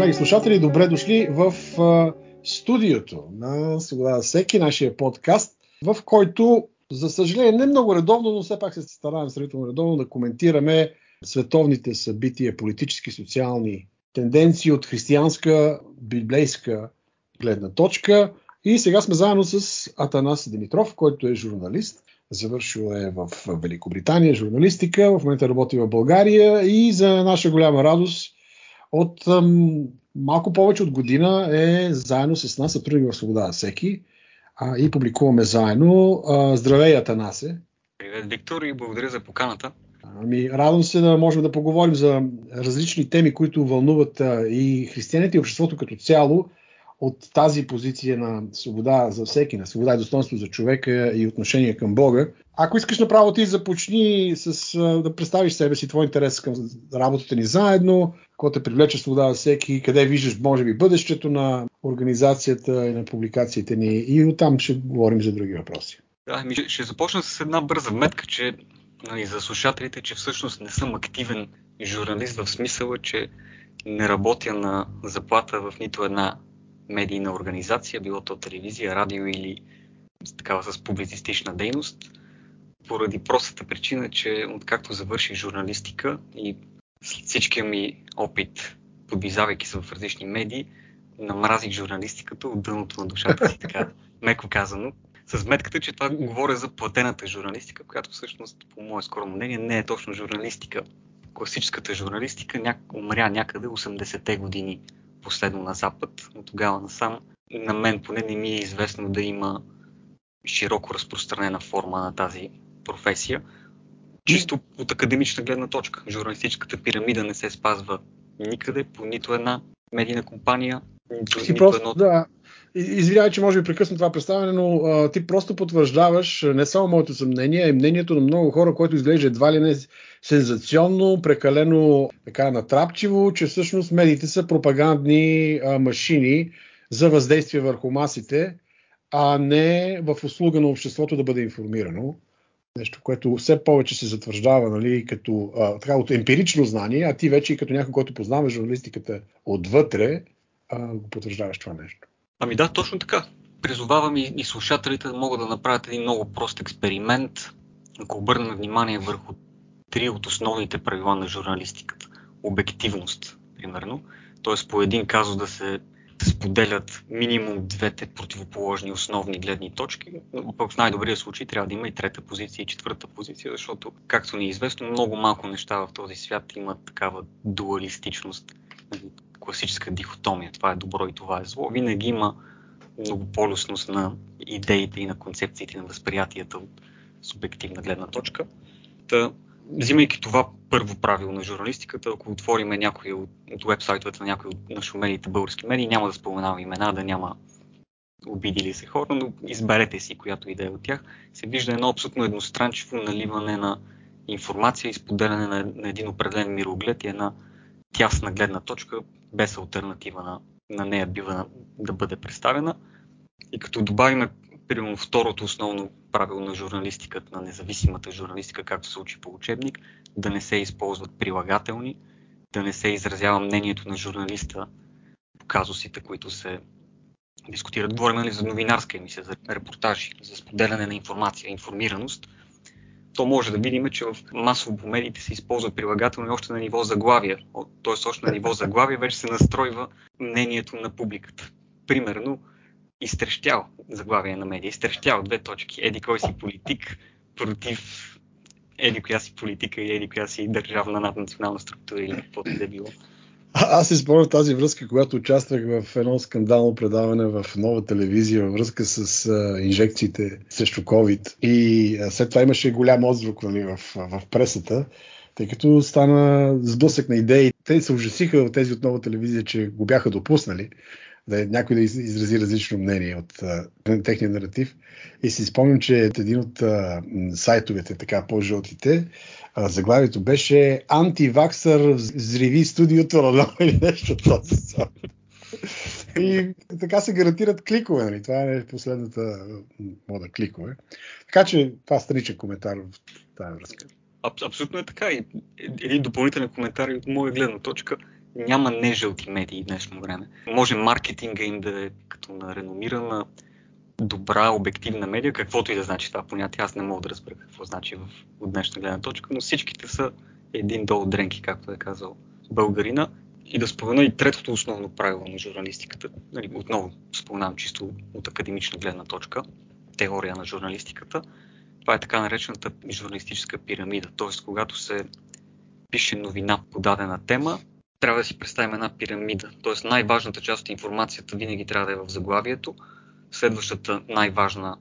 драги слушатели, добре дошли в а, студиото на Свобода всеки нашия подкаст, в който, за съжаление, не много редовно, но все пак се стараем сравнително редовно да коментираме световните събития, политически, социални тенденции от християнска, библейска гледна точка. И сега сме заедно с Атанас Димитров, който е журналист. Завършил е в Великобритания журналистика, в момента работи в България и за наша голяма радост от ам, малко повече от година е заедно с нас, сътрудник в Свобода всеки а, и публикуваме заедно. А, здравей, Атанасе! Привет, Виктор, и благодаря за поканата. Ами, радвам се да можем да поговорим за различни теми, които вълнуват а, и християните и обществото като цяло от тази позиция на свобода за всеки, на свобода и достоинство за човека и отношение към Бога. Ако искаш направо ти започни с да представиш себе си, твой интерес към работата ни заедно, какво те привлече свобода за всеки, къде виждаш, може би, бъдещето на организацията и на публикациите ни и оттам ще говорим за други въпроси. Да, ми ще започна с една бърза метка, че нали, за слушателите, че всъщност не съм активен журналист в смисъла, че не работя на заплата в нито една медийна организация, било то телевизия, радио или такава с публицистична дейност, поради простата причина, че откакто завърших журналистика и всичкия ми опит, подвизавайки се в различни медии, намразих журналистиката от дъното на душата си, така меко казано, с метката, че това говоря за платената журналистика, която всъщност, по мое скоро мнение, не е точно журналистика. Класическата журналистика ня... умря някъде 80-те години последно на Запад, от тогава насам. На мен поне не ми е известно да има широко разпространена форма на тази професия. Чисто от академична гледна точка. Журналистическата пирамида не се спазва никъде, по нито една медийна компания, нито, нито просто, едно... Да. Извинявай, че може би прекъсна това представяне, но а, ти просто потвърждаваш не само моето съмнение, а и мнението на много хора, което изглежда едва ли не сензационно, прекалено така натрапчиво, че всъщност медиите са пропагандни а, машини за въздействие върху масите, а не в услуга на обществото да бъде информирано. Нещо, което все повече се затвърждава нали, като а, така, от емпирично знание, а ти вече и като някой, който познава журналистиката отвътре, а, го потвърждаваш това нещо. Ами да, точно така. Призовавам и, и слушателите да могат да направят един много прост експеримент, ако обърнем внимание върху три от основните правила на журналистиката. Обективност, примерно. Т.е. по един казус да се споделят минимум двете противоположни основни гледни точки, но пък в най-добрия случай трябва да има и трета позиция и четвърта позиция, защото, както ни е известно, много малко неща в този свят имат такава дуалистичност, класическа дихотомия. Това е добро и това е зло. Винаги има многополюсност на идеите и на концепциите на възприятията от субективна гледна точка. Та, взимайки това първо правило на журналистиката, ако отворим някои от, от вебсайтовете на някои от нашумелите български медии, няма да споменавам имена, да няма обидили се хора, но изберете си която идея от тях, се вижда едно абсолютно едностранчиво наливане на информация и споделяне на, на един определен мироглед и една тясна гледна точка, без альтернатива на, на нея бива да бъде представена. И като добавим примерно второто основно правило на журналистиката, на независимата журналистика, както се учи по учебник, да не се използват прилагателни, да не се изразява мнението на журналиста по казусите, които се дискутират. Говорим ли нали, за новинарска емисия, за репортажи, за споделяне на информация, информираност. То може да видим, че в масово по медиите се използват прилагателни още на ниво заглавия. Т.е. още на ниво заглавия вече се настройва мнението на публиката. Примерно, изтрещял заглавие на медия, изтрещял две точки, еди кой си политик против еди коя си политика и еди коя си държавна наднационална структура или каквото да било. Аз си спомням тази връзка, когато участвах в едно скандално предаване в нова телевизия във връзка с а, инжекциите срещу COVID. И а, след това имаше голям отзвук нали, в, в пресата, тъй като стана сблъсък на идеи. Те се ужасиха от тези от нова телевизия, че го бяха допуснали да е някой да изрази различно мнение от а, техния наратив. И си спомням, че един от а, сайтовете, така по-жълтите, а, заглавието беше Антиваксър взриви студиото на или нещо от този И така се гарантират кликове, нали? Това е последната мода кликове. Така че това страничен коментар в тази връзка. Аб, абсолютно е така. И един допълнителен коментар от моя гледна точка. Няма нежълти медии в днешно време. Може маркетинга им да е като на реномирана, добра, обективна медия, каквото и да значи това понятие. Аз не мога да разбера какво значи в, от днешна гледна точка, но всичките са един долу дренки, както е казал българина. И да спомена и третото основно правило на журналистиката. Нали, отново споменавам чисто от академична гледна точка, теория на журналистиката. Това е така наречената журналистическа пирамида. Тоест, когато се пише новина по дадена тема, да си представим една пирамида. Тоест най-важната част от информацията винаги трябва да е в заглавието. Следващата най-важна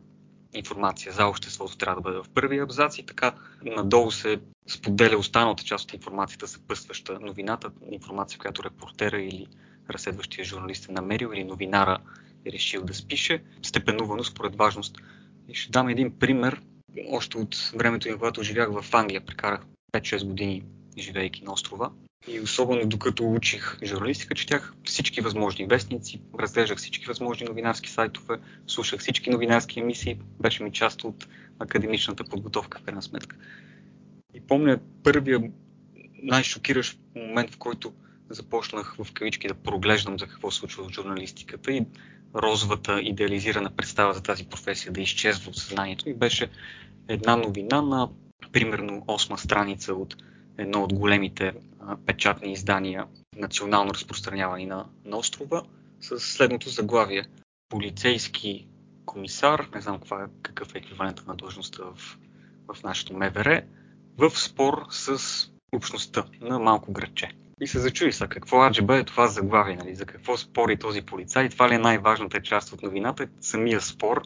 информация за обществото трябва да бъде в първия абзац и така надолу се споделя останалата част от информацията, съпъстваща новината, информация, която репортера или разследващия журналист е намерил или новинара е решил да спише, степенувано според важност. И ще дам един пример. Още от времето, когато живях в Англия, прекарах 5-6 години живейки на острова. И особено докато учих журналистика, четях всички възможни вестници, разглеждах всички възможни новинарски сайтове, слушах всички новинарски емисии, беше ми част от академичната подготовка в крайна сметка. И помня първия най-шокиращ момент, в който започнах в кавички да проглеждам за какво случва в журналистиката и розовата идеализирана представа за тази професия да изчезва от съзнанието ми беше една новина на примерно 8 страница от едно от големите печатни издания, национално разпространявани на, на острова, с следното заглавие. Полицейски комисар, не знам каква, какъв е еквивалента на длъжността в, в нашото МВР, в спор с общността на малко градче. И се зачуди са какво аджеба е това заглавие, нали? за какво спори този полицай. Това ли е най-важната част от новината, самия спор.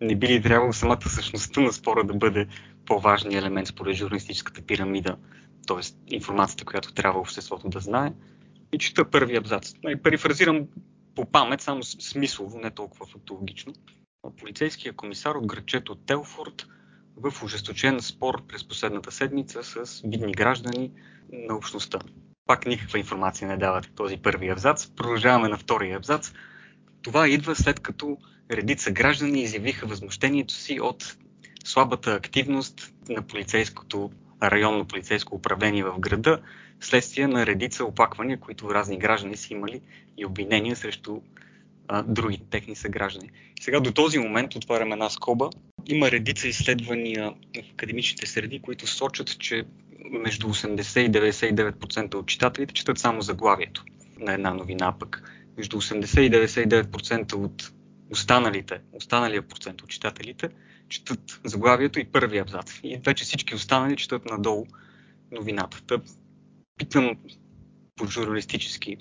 Не би ли трябвало самата същността на спора да бъде по-важният елемент според журналистическата пирамида т.е. информацията, която трябва обществото да знае. И чета първи абзац. И нали, перифразирам по памет, само смислово, не толкова фактологично. Полицейския комисар от градчето Телфорд в ожесточен спор през последната седмица с видни граждани на общността. Пак никаква информация не давате този първи абзац. Продължаваме на втория абзац. Това идва след като редица граждани изявиха възмущението си от слабата активност на полицейското районно полицейско управление в града, следствие на редица оплаквания, които разни граждани са имали и обвинения срещу а, други техни съграждани. Сега до този момент отварям една скоба. Има редица изследвания в академичните среди, които сочат, че между 80 и 99% от читателите четат само заглавието на една новина, пък между 80 и 99% от останалите, останалия процент от читателите четат заглавието и първи абзац. И вече всички останали четат надолу новината. Та, питам по журналистически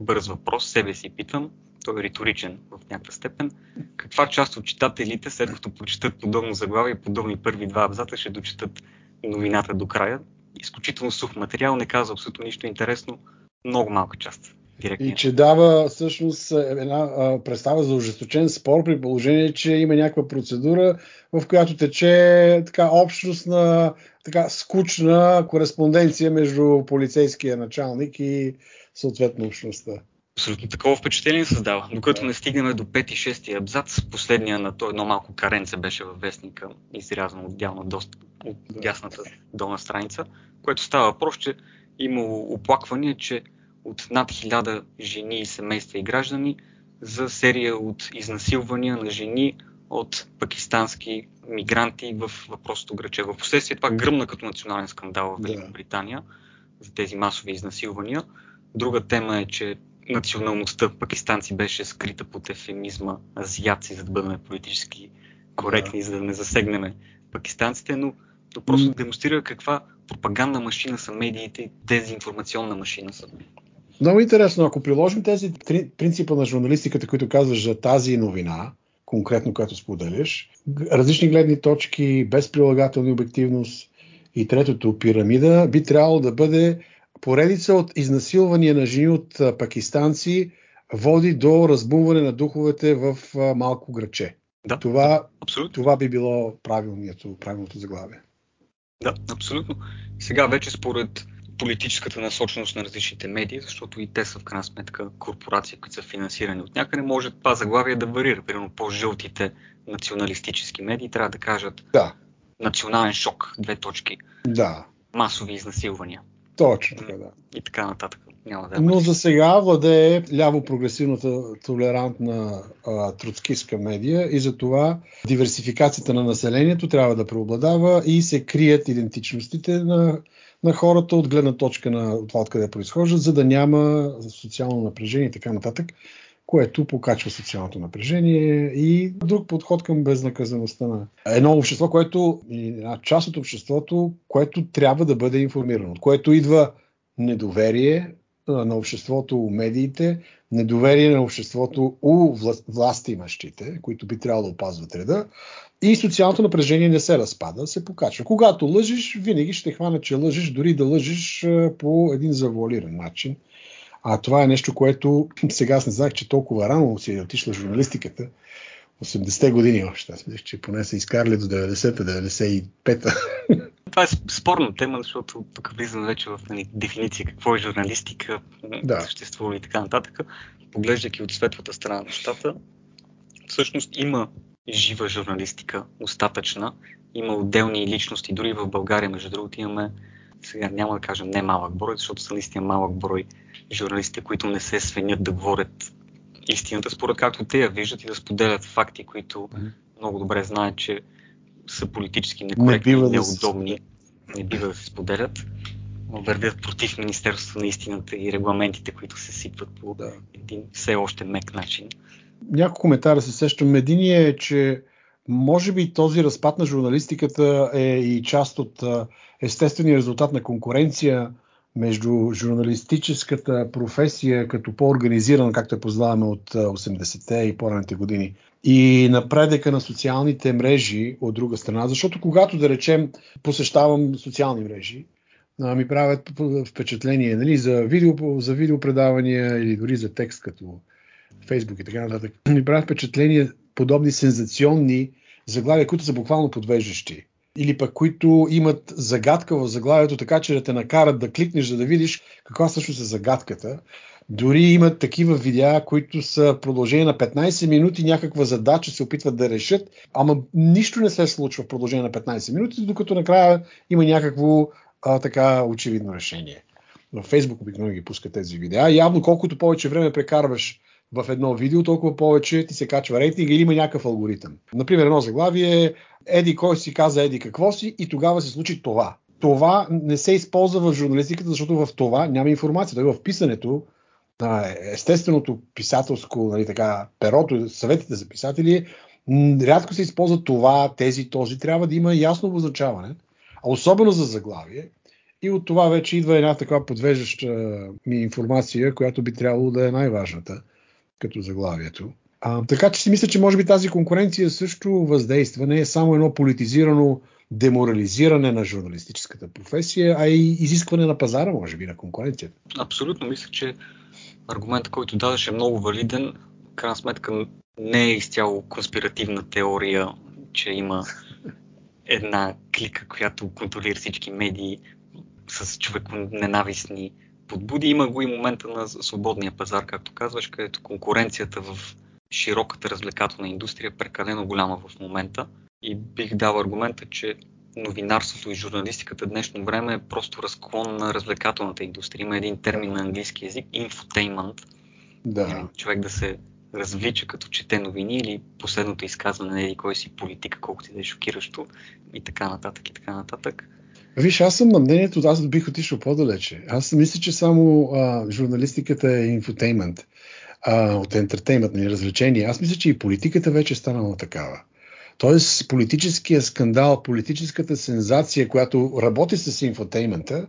бърз въпрос, себе си питам, той е риторичен в някаква степен, каква част от читателите, след като прочитат подобно заглавие, подобни първи два абзаца, ще дочитат новината до края. Изключително сух материал, не казва абсолютно нищо интересно, много малка част директния. И че дава всъщност една а, представа за ожесточен спор при положение, че има някаква процедура, в която тече така общностна, така скучна кореспонденция между полицейския началник и съответно общността. Абсолютно такова впечатление създава. Докато не стигнем до 5 и 6 абзац, последния на то едно малко каренце беше във вестника, изрязано отдялно доста от дясната долна страница, което става въпрос, че има оплакване, че от над 1000 жени, семейства и граждани за серия от изнасилвания на жени от пакистански мигранти в въпросното граче. В последствие това гръмна като национален скандал в Великобритания за тези масови изнасилвания. Друга тема е, че националността пакистанци беше скрита под ефемизма азиаци, за да бъдем политически коректни, да. за да не засегнем пакистанците, но то просто демонстрира каква пропагандна машина са медиите и дезинформационна машина са. Много интересно, ако приложим тези три принципа на журналистиката, които казваш за тази новина, конкретно като споделяш, различни гледни точки, без прилагателна обективност и третото пирамида, би трябвало да бъде поредица от изнасилвания на жени от пакистанци, води до разбумване на духовете в малко граче. Да, това, абсолютно. това би било правилното, правилното заглавие. Да, абсолютно. Сега вече според политическата насоченост на различните медии, защото и те са в крайна сметка корпорации, които са финансирани от някъде, може това заглавие да варира. Примерно по-жълтите националистически медии трябва да кажат да. национален шок, две точки. Да. Масови изнасилвания. Точно така, да. И така нататък. Няма да е Но за сега владее ляво прогресивната толерантна а, троцкистка медия и за това диверсификацията на населението трябва да преобладава и се крият идентичностите на, на хората от гледна точка на това откъде произхождат, за да няма социално напрежение и така нататък което покачва социалното напрежение и друг подход към безнаказаността на едно общество, което една част от обществото, което трябва да бъде информирано, от което идва недоверие на обществото у медиите, недоверие на обществото у власти имащите, които би трябвало да опазват реда, и социалното напрежение не се разпада, се покачва. Когато лъжиш, винаги ще хвана, че лъжиш, дори да лъжиш по един завуалиран начин – а това е нещо, което сега аз не знаех, че толкова рано си е отишла журналистиката. 80-те години още. Аз мисля, че поне са изкарали до 90-та, 95-та. Това е спорна тема, защото тук влизаме вече в нали, дефиниция какво е журналистика, да. съществува и така нататък. Поглеждайки от светлата страна на нещата, всъщност има жива журналистика, остатъчна. Има отделни личности, дори в България, между другото, имаме, сега няма да кажем не малък брой, защото са наистина малък брой журналистите, които не се свенят да говорят истината, според както те я виждат и да споделят факти, които много добре знаят, че са политически некоректни не неудобни. Да не бива да се споделят. Вървят против Министерството на истината и регламентите, които се сипват по да. един все още мек начин. Няколко коментара се сещам. Един е, че може би този разпад на журналистиката е и част от естествения резултат на конкуренция между журналистическата професия като по-организирана, както я познаваме от 80-те и по-ранните години, и напредъка на социалните мрежи от друга страна, защото когато, да речем, посещавам социални мрежи, ми правят впечатление нали, за, видео, за видеопредавания или дори за текст като Фейсбук и така нататък. Ми правят впечатление подобни сензационни заглавия, които са буквално подвеждащи или пък които имат загадка в заглавието, така че да те накарат да кликнеш, за да видиш каква всъщност е загадката. Дори имат такива видеа, които са продължение на 15 минути, някаква задача се опитват да решат, ама нищо не се случва в продължение на 15 минути, докато накрая има някакво а, така очевидно решение. В Фейсбук обикновено ги пускат тези видеа. Явно колкото повече време прекарваш в едно видео, толкова повече ти се качва рейтинг или има някакъв алгоритъм. Например, едно заглавие, еди кой си каза еди какво си и тогава се случи това. Това не се използва в журналистиката, защото в това няма информация. Той в писането, естественото писателско, нали, така, перото, съветите за писатели, рядко се използва това, тези, този. Трябва да има ясно обозначаване, а особено за заглавие. И от това вече идва една такава подвеждаща ми информация, която би трябвало да е най-важната като заглавието. А, така че си мисля, че може би тази конкуренция също въздейства. Не е само едно политизирано деморализиране на журналистическата професия, а и изискване на пазара, може би, на конкуренцията. Абсолютно. Мисля, че аргументът, който дадеш е много валиден. В крайна сметка не е изцяло конспиративна теория, че има една клика, която контролира всички медии с човеко ненавистни подбуди. Има го и момента на свободния пазар, както казваш, където конкуренцията в широката развлекателна индустрия е прекалено голяма в момента. И бих дал аргумента, че новинарството и журналистиката днешно време е просто разклон на развлекателната индустрия. Има един термин на английски язик infotainment. Да. Човек да се развлича като чете новини или последното изказване на еди кой си политика, колкото и да е шокиращо и така нататък и така нататък. Виж, аз съм на мнението, аз бих отишъл по-далече. Аз мисля, че само а, журналистиката е инфотеймент, а, от ентертеймент, нали, развлечение. Аз мисля, че и политиката вече е станала такава. Тоест, политическия скандал, политическата сензация, която работи с инфотеймента,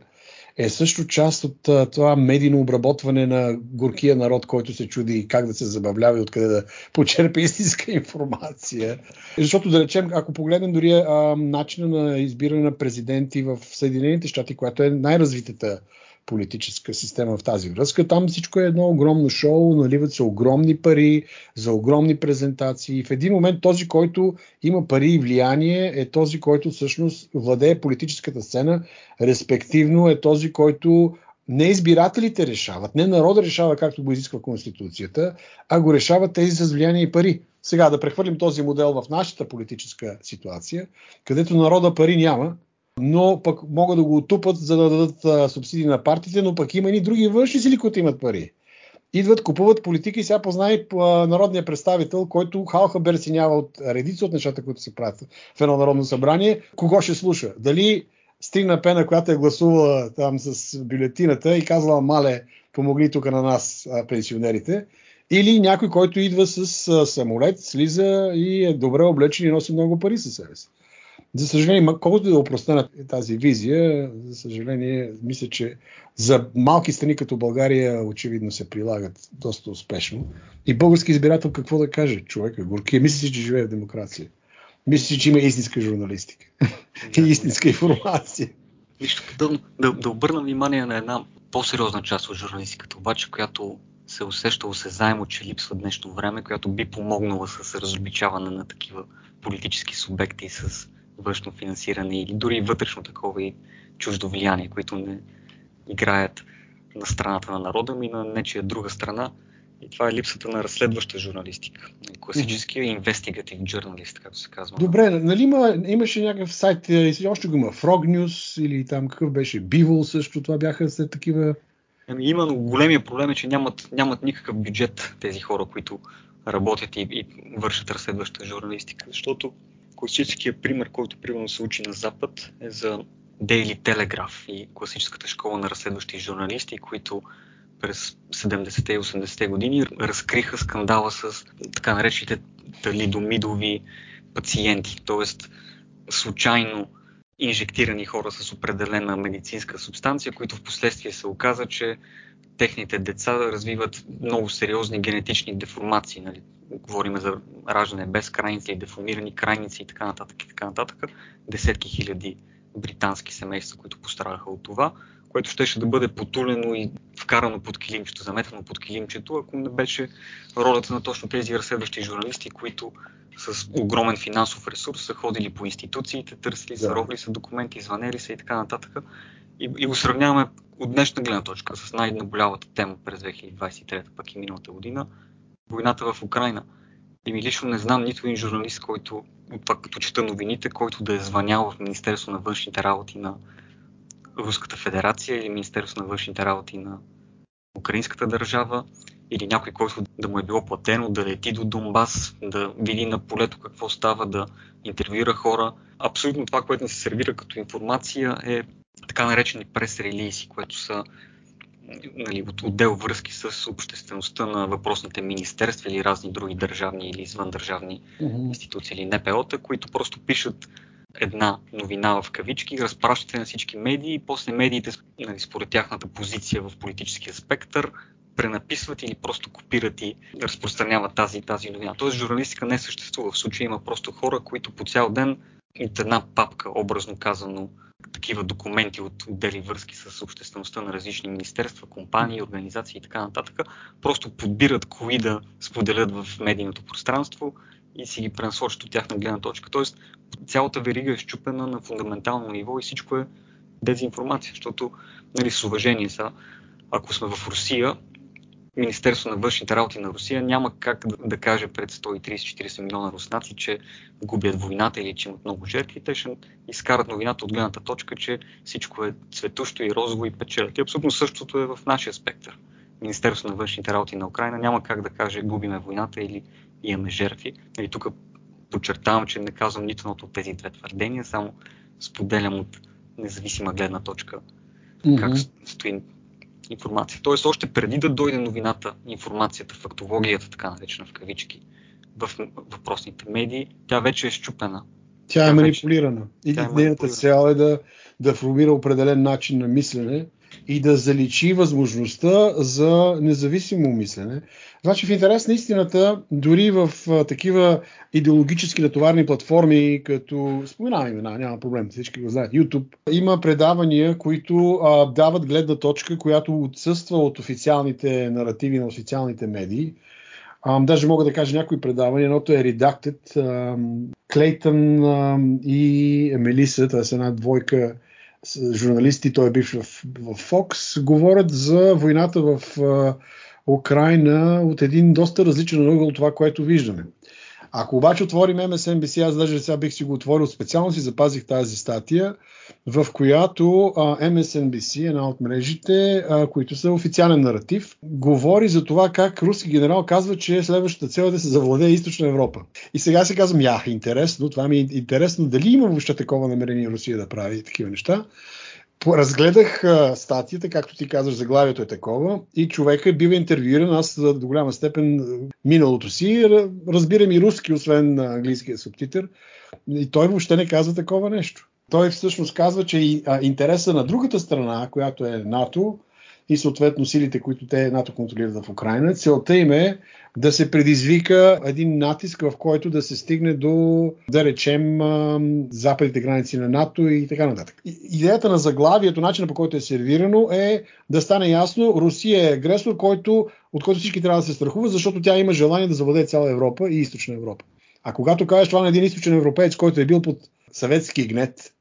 е също част от това медийно обработване на горкия народ, който се чуди как да се забавлява и откъде да почерпи истинска информация. Защото да речем, ако погледнем дори а, начина на избиране на президенти в Съединените щати, която е най-развитата политическа система в тази връзка. Там всичко е едно огромно шоу, наливат се огромни пари за огромни презентации. В един момент този, който има пари и влияние, е този, който всъщност владее политическата сцена, респективно е този, който не избирателите решават, не народа решава както го изисква Конституцията, а го решават тези с влияние и пари. Сега да прехвърлим този модел в нашата политическа ситуация, където народа пари няма, но пък могат да го отупат, за да дадат а, субсидии на партиите, но пък има и други външни сили, които имат пари. Идват, купуват политика и сега познай народния представител, който халха берсинява от редица от нещата, които се правят в едно народно събрание. Кого ще слуша? Дали Стрина Пена, която е гласувала там с бюлетината и казала, мале, помогни тук на нас, пенсионерите, или някой, който идва с а, самолет, слиза и е добре облечен и носи много пари със себе си. За съжаление, колкото да опростена тази визия, за съжаление, мисля, че за малки страни като България очевидно се прилагат доста успешно. И български избирател какво да каже? Човека горкия. Мисли си, че живее в демокрация. Мисли си, че има истинска журналистика. и истинска информация. Вижте, да, да, да обърна внимание на една по-сериозна част от журналистиката, обаче, която се усеща осезаемо, че липсва днешно време, която би помогнала с разобичаване на такива политически субекти с външно финансиране или дори вътрешно такова и чуждо влияние, които не играят на страната на народа ми, на нечия друга страна. И това е липсата на разследваща журналистика. Класическия журналист, както се казва. Добре, нали има, имаше някакъв сайт, и още го има Frog News или там какъв беше, Bivol също, това бяха след такива Ами има, но големия проблем е, че нямат, нямат никакъв бюджет тези хора, които работят и, и вършат разследваща журналистика. Защото класическият пример, който примерно се учи на Запад е за Daily Telegraph и класическата школа на разследващи журналисти, които през 70-те и 80-те години разкриха скандала с така наречените талидомидови пациенти, т.е. случайно инжектирани хора с определена медицинска субстанция, които в последствие се оказа, че техните деца развиват много сериозни генетични деформации. Нали? Говорим за раждане без крайници, деформирани крайници и така нататък. И така нататък. Десетки хиляди британски семейства, които пострадаха от това, което щеше да бъде потулено и вкарано под килимчето, заметено под килимчето, ако не беше ролята на точно тези разследващи журналисти, които с огромен финансов ресурс са ходили по институциите, търсили са, да. робили са документи, звънели са и така нататък. И, и го сравняваме от днешна гледна точка с най-наболявата тема през 2023, пък и миналата година, войната в Украина. И ми лично не знам нито един журналист, който, това като чета новините, който да е звънял в Министерство на външните работи на Руската федерация или Министерство на външните работи на Украинската държава или някой, който да му е било платено да лети до Донбас, да види на полето какво става, да интервюира хора. Абсолютно това, което ни се сервира като информация е така наречени прес-релизи, което са нали, от отдел връзки с обществеността на въпросните министерства или разни други държавни или извъндържавни mm-hmm. институции или НПО-та, които просто пишат една новина в кавички, разпращате на всички медии и после медиите, нали, според тяхната позиция в политическия спектър, пренаписват или просто копират и разпространяват тази тази новина. Тоест журналистика не съществува. В случая има просто хора, които по цял ден от една папка, образно казано, такива документи от отдели връзки с обществеността на различни министерства, компании, организации и така нататък, просто подбират кои да споделят в медийното пространство и си ги пренасочат от тяхна гледна точка. Тоест цялата верига е щупена на фундаментално ниво и всичко е дезинформация, защото нали, с уважение са, ако сме в Русия, Министерство на външните работи на Русия няма как да, да каже пред 130-40 милиона руснаци, че губят войната или че имат много жертви. Те ще изкарат новината от гледната точка, че всичко е цветущо и розово и печелят. И абсолютно същото е в нашия спектър. Министерство на външните работи на Украина няма как да каже губиме войната или имаме жертви. И тук подчертавам, че не казвам нито от тези две твърдения, само споделям от независима гледна точка mm-hmm. как стои информация. Тоест, още преди да дойде новината, информацията, фактологията, така наречена в кавички, в въпросните медии, тя вече е щупена. Тя, е манипулирана. И тя е нейната цел е да, да формира определен начин на мислене и да заличи възможността за независимо мислене. Значи в интерес на истината, дори в а, такива идеологически натоварни платформи, като споменавам имена, няма проблем, всички го знаят, YouTube, има предавания, които а, дават гледна точка, която отсъства от официалните наративи на официалните медии. А, даже мога да кажа някои предавания. Едното е Redacted. Клейтън и Мелиса, това е една двойка журналисти, той е бивш в, Fox, говорят за войната в Украина от един доста различен ъгъл това, което виждаме. Ако обаче отворим MSNBC, аз даже сега бих си го отворил специално си запазих тази статия, в която MSNBC, една от мрежите, които са официален наратив, говори за това как руски генерал казва, че следващата цел е да се завладее източна Европа. И сега се казвам, я, интересно, това ми е интересно, дали има въобще такова намерение Русия да прави такива неща разгледах а, статията, както ти казваш, заглавието е такова и човека е бива интервюиран, аз до голяма степен миналото си разбирам и руски, освен английския субтитър и той въобще не казва такова нещо. Той всъщност казва, че и, а, интереса на другата страна, която е НАТО, и съответно силите, които те НАТО контролират в Украина. Целта им е да се предизвика един натиск, в който да се стигне до, да речем, западните граници на НАТО и така нататък. Идеята на заглавието, начина по който е сервирано е да стане ясно, Русия е агресор, който, от който всички трябва да се страхуват, защото тя има желание да завладее цяла Европа и източна Европа. А когато кажеш това на един източен европеец, който е бил под съветски гнет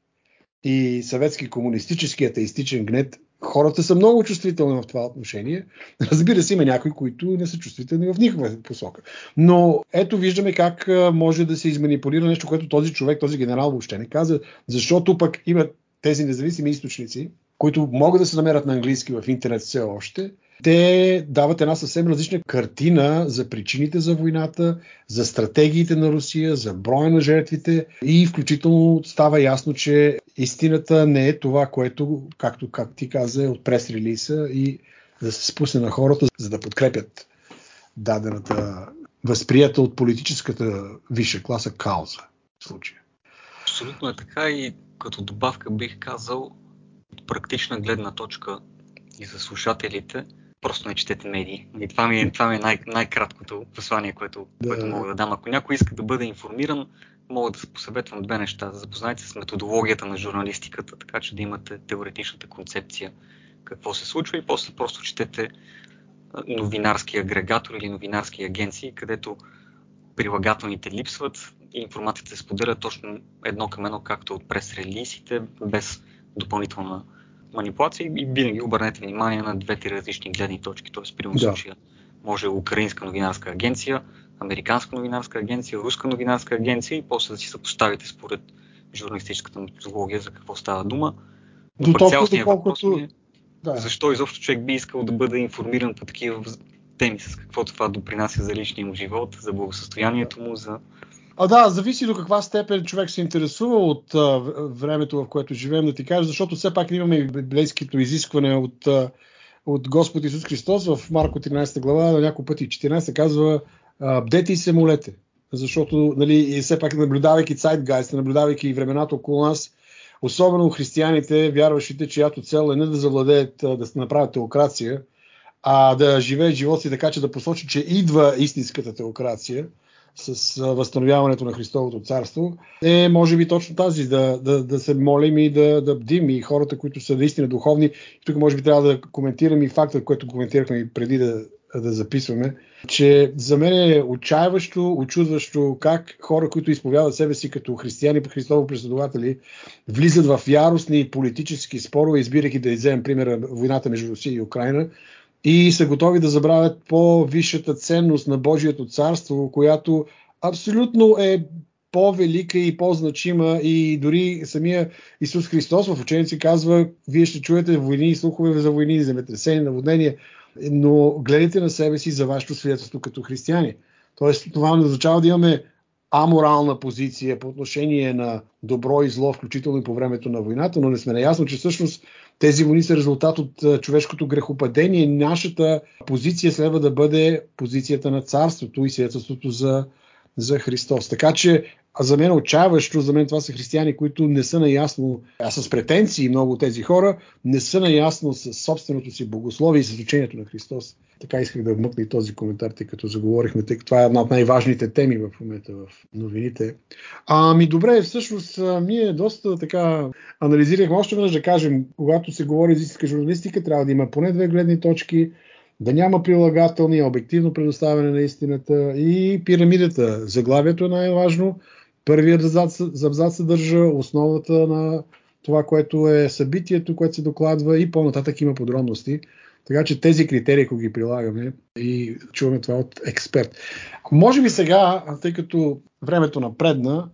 и съветски комунистически атеистичен гнет, хората са много чувствителни в това отношение. Разбира се, има някои, които не са чувствителни в никаква посока. Но ето виждаме как може да се изманипулира нещо, което този човек, този генерал въобще не каза, защото пък има тези независими източници, които могат да се намерят на английски в интернет все още, те дават една съвсем различна картина за причините за войната, за стратегиите на Русия, за броя на жертвите и включително става ясно, че истината не е това, което, както как ти каза, е от прес-релиса и да се спусне на хората, за да подкрепят дадената възприята от политическата висша класа кауза в случая. Абсолютно е така и като добавка бих казал от практична гледна точка и за слушателите – просто не четете медии. И това ми е, това ми е най- най-краткото послание, което, да. което мога да дам. Ако някой иска да бъде информиран, мога да се посъветвам две неща. Запознайте с методологията на журналистиката, така че да имате теоретичната концепция какво се случва и после просто четете новинарски агрегатор или новинарски агенции, където прилагателните липсват и информацията се споделя точно едно към едно, както от прес-релизите, без допълнителна манипулации и винаги обърнете внимание на двете различни гледни точки. Тоест, при да. случая може украинска новинарска агенция, американска новинарска агенция, руска новинарска агенция и после да си съпоставите според журналистическата методология за какво става дума. До толкова, доколкото... Е, да. защо изобщо човек би искал да бъде информиран по такива теми, с какво това допринася за личния му живот, за благосъстоянието му, за а да, зависи до каква степен човек се интересува от а, времето, в което живеем, да ти кажа, защото все пак имаме и библейското изискване от, а, от Господ Исус Христос в Марко 13 глава, няколко пъти 14 казва бдете и се молете. Защото, нали, все пак наблюдавайки Zeitgeist, наблюдавайки и времената около нас, особено християните, вярващите, чиято цел е не да завладеят, да се направят теокрация, а да живеят живота си така, че да посочи, че идва истинската теокрация – с възстановяването на Христовото царство, е може би точно тази, да, да, да се молим и да, да бдим и хората, които са наистина духовни. Тук може би трябва да коментирам и факта, който коментирахме и преди да, да записваме, че за мен е отчаяващо, очудващо как хора, които изповядат себе си като християни, Христово преследователи, влизат в яростни политически спорове, избирайки да вземем примера войната между Русия и Украина, и са готови да забравят по-висшата ценност на Божието царство, която абсолютно е по-велика и по-значима и дори самия Исус Христос в ученици казва, вие ще чуете войни и слухове за войни, земетресения, наводнения, но гледайте на себе си за вашето свидетелство като християни. Тоест, това не означава да имаме аморална позиция по отношение на добро и зло, включително и по времето на войната, но не сме наясно, че всъщност тези войни са резултат от човешкото грехопадение. Нашата позиция следва да бъде позицията на царството и свидетелството за, за Христос. Така че а за мен отчаяващо, за мен това са християни, които не са наясно, а с претенции много тези хора, не са наясно с собственото си богословие и с учението на Христос. Така исках да вмъкна и този коментар, тъй като заговорихме, тъй като това е една от най-важните теми в момента в новините. Ами добре, всъщност ние доста така анализирахме. Още веднъж да кажем, когато се говори за истинска журналистика, трябва да има поне две гледни точки, да няма прилагателни, обективно предоставяне на истината и пирамидата. Заглавието е най-важно. Първият абзац съдържа основата на това, което е събитието, което се докладва и по-нататък има подробности. Така че тези критерии, ако ги прилагаме и чуваме това от експерт. Може би сега, тъй като времето напредна,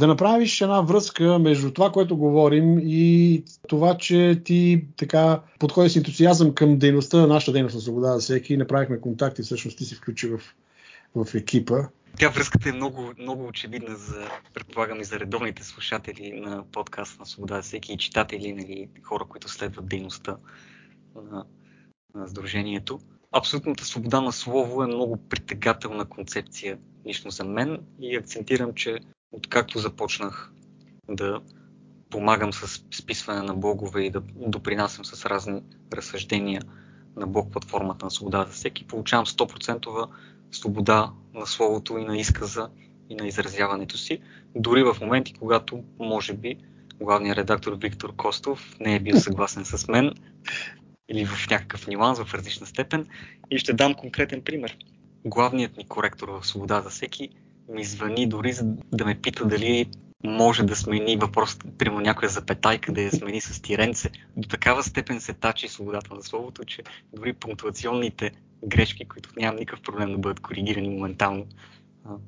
да направиш една връзка между това, което говорим и това, че ти така подходиш с ентусиазъм към дейността на нашата дейност на свобода за всеки. Направихме контакти, всъщност ти си включи в, в екипа. Тя връзката е много, много очевидна за, предполагам, и за редовните слушатели на подкаст на Свобода за всеки и читатели, нали, хора, които следват дейността на, на Сдружението. Абсолютната свобода на слово е много притегателна концепция лично за мен и акцентирам, че откакто започнах да помагам с списване на блогове и да допринасям с разни разсъждения на блог платформата на свобода за всеки, получавам 100% свобода на словото и на изказа и на изразяването си, дори в моменти, когато може би главният редактор Виктор Костов не е бил съгласен с мен или в някакъв нюанс, в различна степен. И ще дам конкретен пример. Главният ни коректор в Свобода за всеки ми звъни дори за да ме пита дали може да смени въпрос, примерно някоя запетайка да я смени с тиренце. До такава степен се тачи свободата на словото, че дори пунктуационните грешки, които нямам никакъв проблем да бъдат коригирани моментално,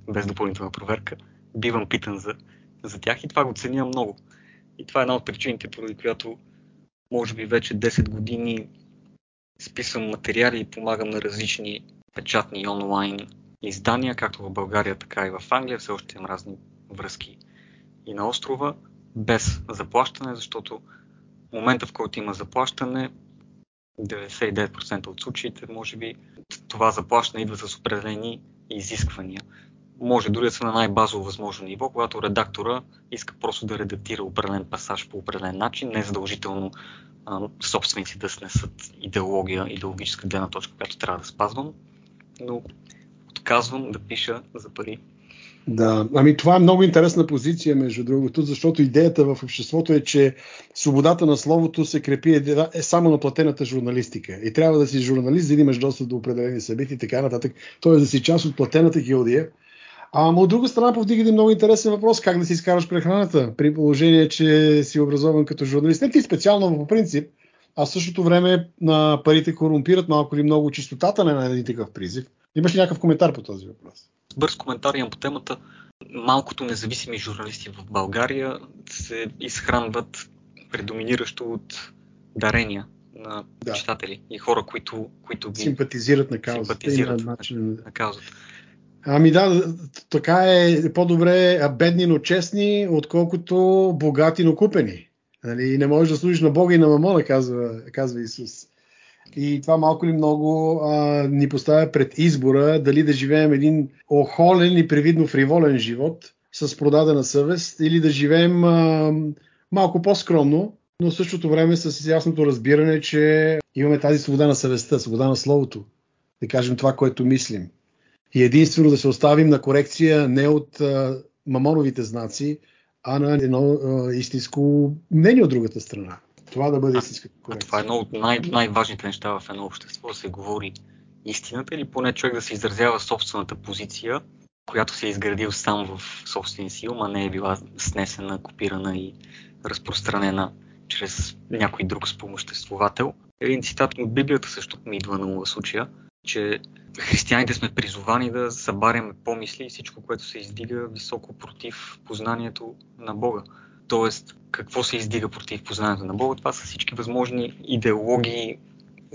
без допълнителна проверка, бивам питан за, за тях и това го ценя много. И това е една от причините, поради която може би вече 10 години списвам материали и помагам на различни печатни онлайн издания, както в България, така и в Англия. Все още имам разни връзки и на острова, без заплащане, защото в момента, в който има заплащане, 99% от случаите, може би, това заплащане идва с определени изисквания. Може дори да са на най-базово възможно ниво, когато редактора иска просто да редактира определен пасаж по определен начин, не задължително а, собственици да снесат идеология, идеологическа гледна точка, която трябва да спазвам, но отказвам да пиша за пари. Да, ами това е много интересна позиция, между другото, защото идеята в обществото е, че свободата на словото се крепи е само на платената журналистика. И трябва да си журналист, за да имаш достъп до определени събития и така нататък. Тоест да си част от платената гилдия. А от друга страна повдига един много интересен въпрос, как да си изкараш прехраната, при положение, че си образован като журналист. Не ти специално по принцип, а в същото време на парите корумпират малко или много чистотата на един такъв призив. Имаш ли някакъв коментар по този въпрос? Бърз коментар имам по темата. Малкото независими журналисти в България се изхранват предоминиращо от дарения на да. читатели и хора, които, които ги симпатизират на каузата. Симпатизират на, начин... на каузата. Ами да, така е по-добре бедни, но честни, отколкото богати, но купени. Нали, не можеш да служиш на Бога и на мамона, казва, казва Исус. И това малко ли много а, ни поставя пред избора дали да живеем един охолен и привидно фриволен живот с продадена съвест или да живеем а, малко по-скромно, но в същото време с ясното разбиране, че имаме тази свобода на съвестта, свобода на словото, да кажем това, което мислим. И единствено да се оставим на корекция не от а, мамоновите знаци, а на едно а, истинско мнение от другата страна. Това да бъде истинска корекция. Това е едно от най- най-важните неща в едно общество, да се говори истината или поне човек да се изразява собствената позиция, която се е изградил сам в собствения си ум, а не е била снесена, копирана и разпространена чрез някой друг спомоществовател. Един цитат от Библията също ми идва на случая, че християните сме призовани да събаряме помисли и всичко, което се издига високо против познанието на Бога. Тоест, какво се издига против познанието на Бога? Това са всички възможни идеологии,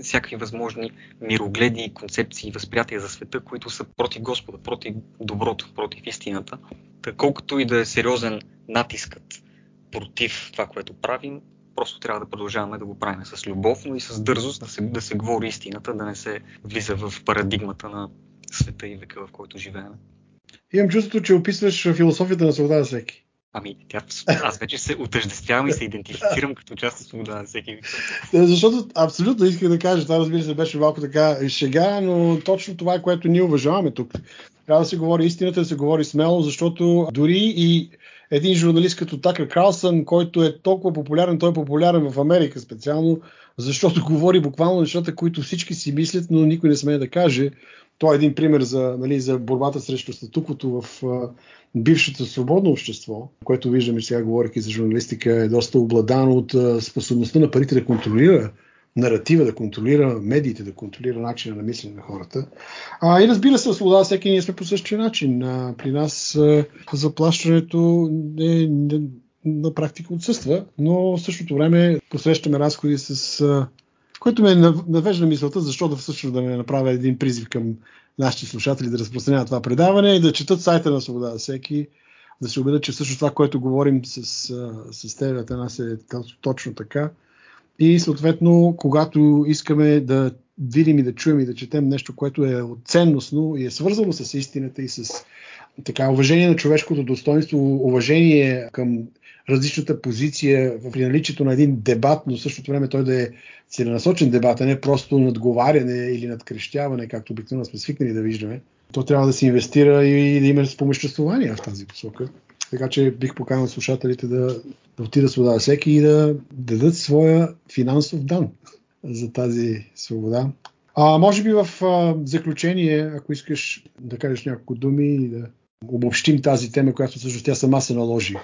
всякакви възможни мирогледи, концепции възприятия за света, които са против Господа, против доброто, против истината. Та, колкото и да е сериозен натискът против това, което правим, просто трябва да продължаваме да го правим с любов, но и с дързост да се, да се говори истината, да не се влиза в парадигмата на света и века, в който живеем. Имам чувството, че описваш философията на свобода за всеки. Ами, тя, аз вече се отъждествявам и се идентифицирам като част от свобода на всеки. Защото абсолютно исках да кажа, това разбира се беше малко така шега, но точно това е което ние уважаваме тук. Трябва да се говори истината, да се говори смело, защото дори и един журналист като Такър Карлсън, който е толкова популярен, той е популярен в Америка специално, защото говори буквално нещата, които всички си мислят, но никой не смее да каже. Той е един пример за, нали, за борбата срещу статуквото в а, бившето свободно общество, което виждаме сега, говоряки за журналистика, е доста обладано от а, способността на парите да контролира наратива, да контролира медиите, да контролира начина на мислене на хората. А, и разбира се, свобода всеки ние сме по същия начин. А, при нас а, заплащането е, не, на практика отсъства, но в същото време посрещаме разходи с... А, което ме навежда мисълта, защо да всъщност да не направя един призив към нашите слушатели да разпространяват това предаване и да четат сайта на Свобода всеки, да се убедят, че също това, което говорим с, с теб, е точно така. И съответно, когато искаме да видим и да чуем и да четем нещо, което е ценностно и е свързано с истината и с така уважение на човешкото достоинство, уважение към различната позиция при наличието на един дебат, но в същото време той да е целенасочен дебат, а не просто надговаряне или надкрещяване, както обикновено сме свикнали да виждаме, то трябва да се инвестира и да има спомоществование в тази посока. Така че бих поканал слушателите да, да отидат свобода всеки и да дадат своя финансов дан за тази свобода. А, може би в а, заключение, ако искаш да кажеш няколко думи и да обобщим тази тема, която всъщност тя сама се наложи.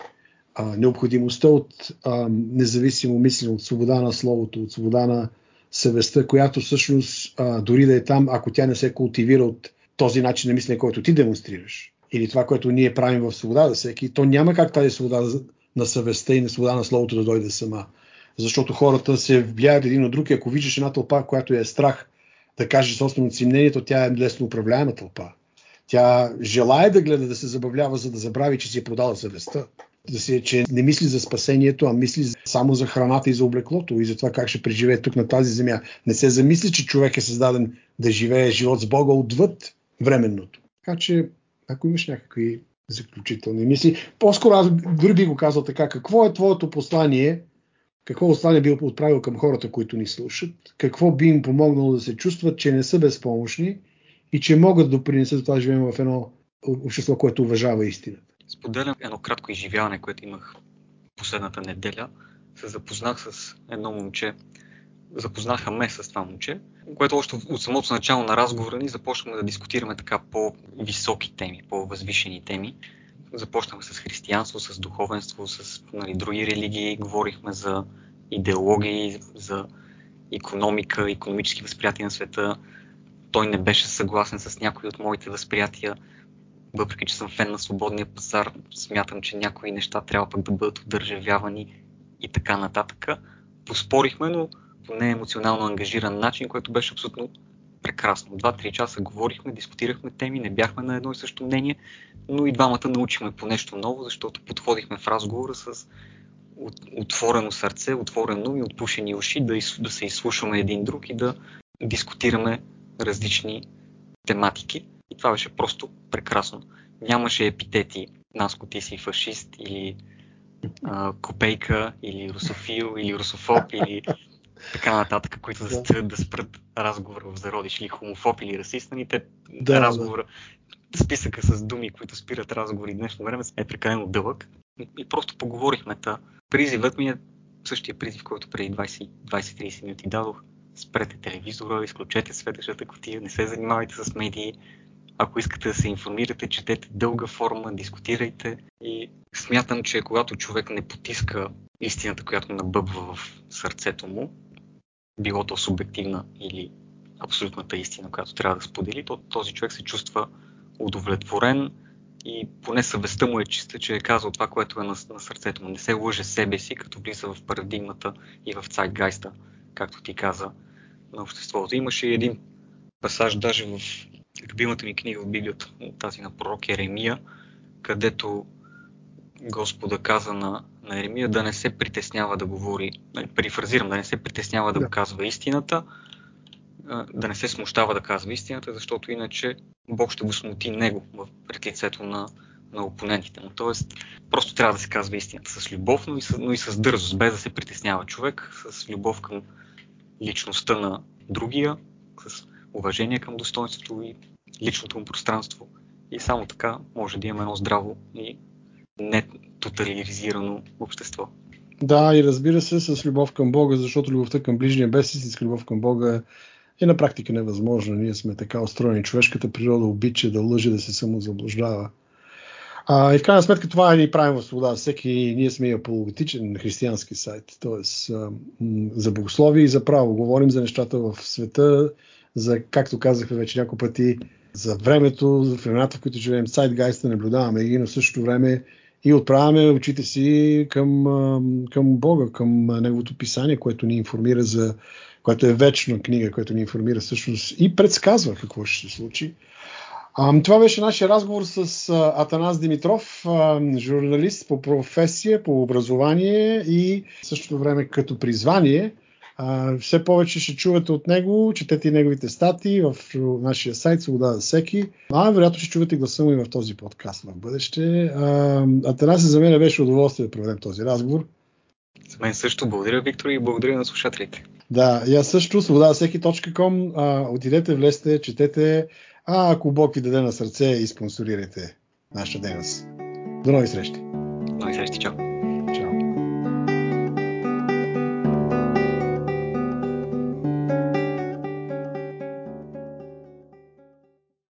А, необходимостта от а, независимо мислене, от свобода на словото, от свобода на съвестта, която всъщност а, дори да е там, ако тя не се култивира от този начин на мислене, който ти демонстрираш, или това, което ние правим в свобода да всеки, то няма как тази свобода на съвестта и на свобода на словото да дойде сама. Защото хората се влияят един от друг и ако виждаш една тълпа, която е страх да каже собственото си мнение, то тя е лесно управляема тълпа. Тя желая да гледа да се забавлява, за да забрави, че си е продала съвестта. Да си, че не мисли за спасението, а мисли само за храната и за облеклото и за това как ще преживее тук на тази земя. Не се замисли, че човек е създаден да живее живот с Бога отвъд временното. Така че ако имаш някакви заключителни мисли, по-скоро аз дори би го казал така, какво е твоето послание, какво послание би отправил към хората, които ни слушат, какво би им помогнало да се чувстват, че не са безпомощни и че могат да принесат това живеем в едно общество, което уважава истината. Споделям едно кратко изживяване, което имах последната неделя. Се запознах с едно момче, запознаха ме с това момче, което още от самото начало на разговора ни започнахме да дискутираме така по-високи теми, по-възвишени теми. Започнахме с християнство, с духовенство, с нали, други религии, говорихме за идеологии, за економика, економически възприятия на света. Той не беше съгласен с някои от моите възприятия. Въпреки, че съм фен на свободния пазар, смятам, че някои неща трябва пък да бъдат удържавявани и така нататък. Поспорихме, но по не емоционално ангажиран начин, което беше абсолютно прекрасно. Два-три часа говорихме, дискутирахме теми, не бяхме на едно и също мнение, но и двамата научихме по нещо ново, защото подходихме в разговора с отворено сърце, отворено и отпушени уши, да, из, да се изслушаме един друг и да дискутираме различни тематики. И това беше просто прекрасно. Нямаше епитети Наско, ти си фашист или а, копейка, или русофил, или русофоб, или така нататък, които да, да. да спрат разговора в зародиш или хомофоб или расист, нали, те да, разговора, да. списъка с думи, които спират разговори днешно време е прекалено дълъг. И, и просто поговорихме. Та. Призивът ми е същия призив, който преди 20-30 минути дадох. Спрете телевизора, изключете светещата котия, не се занимавайте с медии. Ако искате да се информирате, четете дълга форма, дискутирайте. И смятам, че когато човек не потиска истината, която набъбва в сърцето му, било то субективна или абсолютната истина, която трябва да сподели, то този човек се чувства удовлетворен и поне съвестта му е чиста, че е казал това, което е на, на сърцето му. Не се лъже себе си, като влиза в парадигмата и в цайтгайста, както ти каза, на обществото. Имаше и един пасаж даже в любимата ми книга от Библията, тази на пророк Еремия, където Господа каза на, на Еремия да не се притеснява да говори, нали, перифразирам, да не се притеснява да, да казва истината, да не се смущава да казва истината, защото иначе Бог ще го смути него пред лицето на, на опонентите му. Тоест, просто трябва да се казва истината с любов, но и с, но и с дързост, без да се притеснява човек, с любов към личността на другия, с уважение към достоинството и личното му пространство. И само така може да имаме едно здраво и не тотализирано общество. Да, и разбира се, с любов към Бога, защото любовта към ближния без истинска любов към Бога е на практика невъзможно. Ние сме така устроени. Човешката природа обича да лъже, да се самозаблуждава. А, и в крайна сметка това е ни правим в свобода. Всеки ние сме и апологетичен християнски сайт, т.е. за богословие и за право. Говорим за нещата в света, за, както казахме вече няколко пъти, за времето, за времената, в които живеем, сайтгайста, наблюдаваме ги, но в същото време и отправяме очите си към, към Бога, към Неговото писание, което ни информира за, което е вечна книга, което ни информира всъщност и предсказва какво ще се случи. Това беше нашия разговор с Атанас Димитров, журналист по професия, по образование и в същото време като призвание. А, все повече ще чувате от него, четете и неговите статии в нашия сайт Свобода за всеки. А, вероятно ще чувате гласа му и в този подкаст в бъдеще. А, Атанас, за мен беше удоволствие да проведем този разговор. За мен също. Благодаря, Виктор, и благодаря на слушателите. Да, и аз също. Свобода за всеки.com. Отидете, влезте, четете а ако Бог ви даде на сърце и спонсорирайте нашата дейност. До нови срещи! До нови срещи, чао!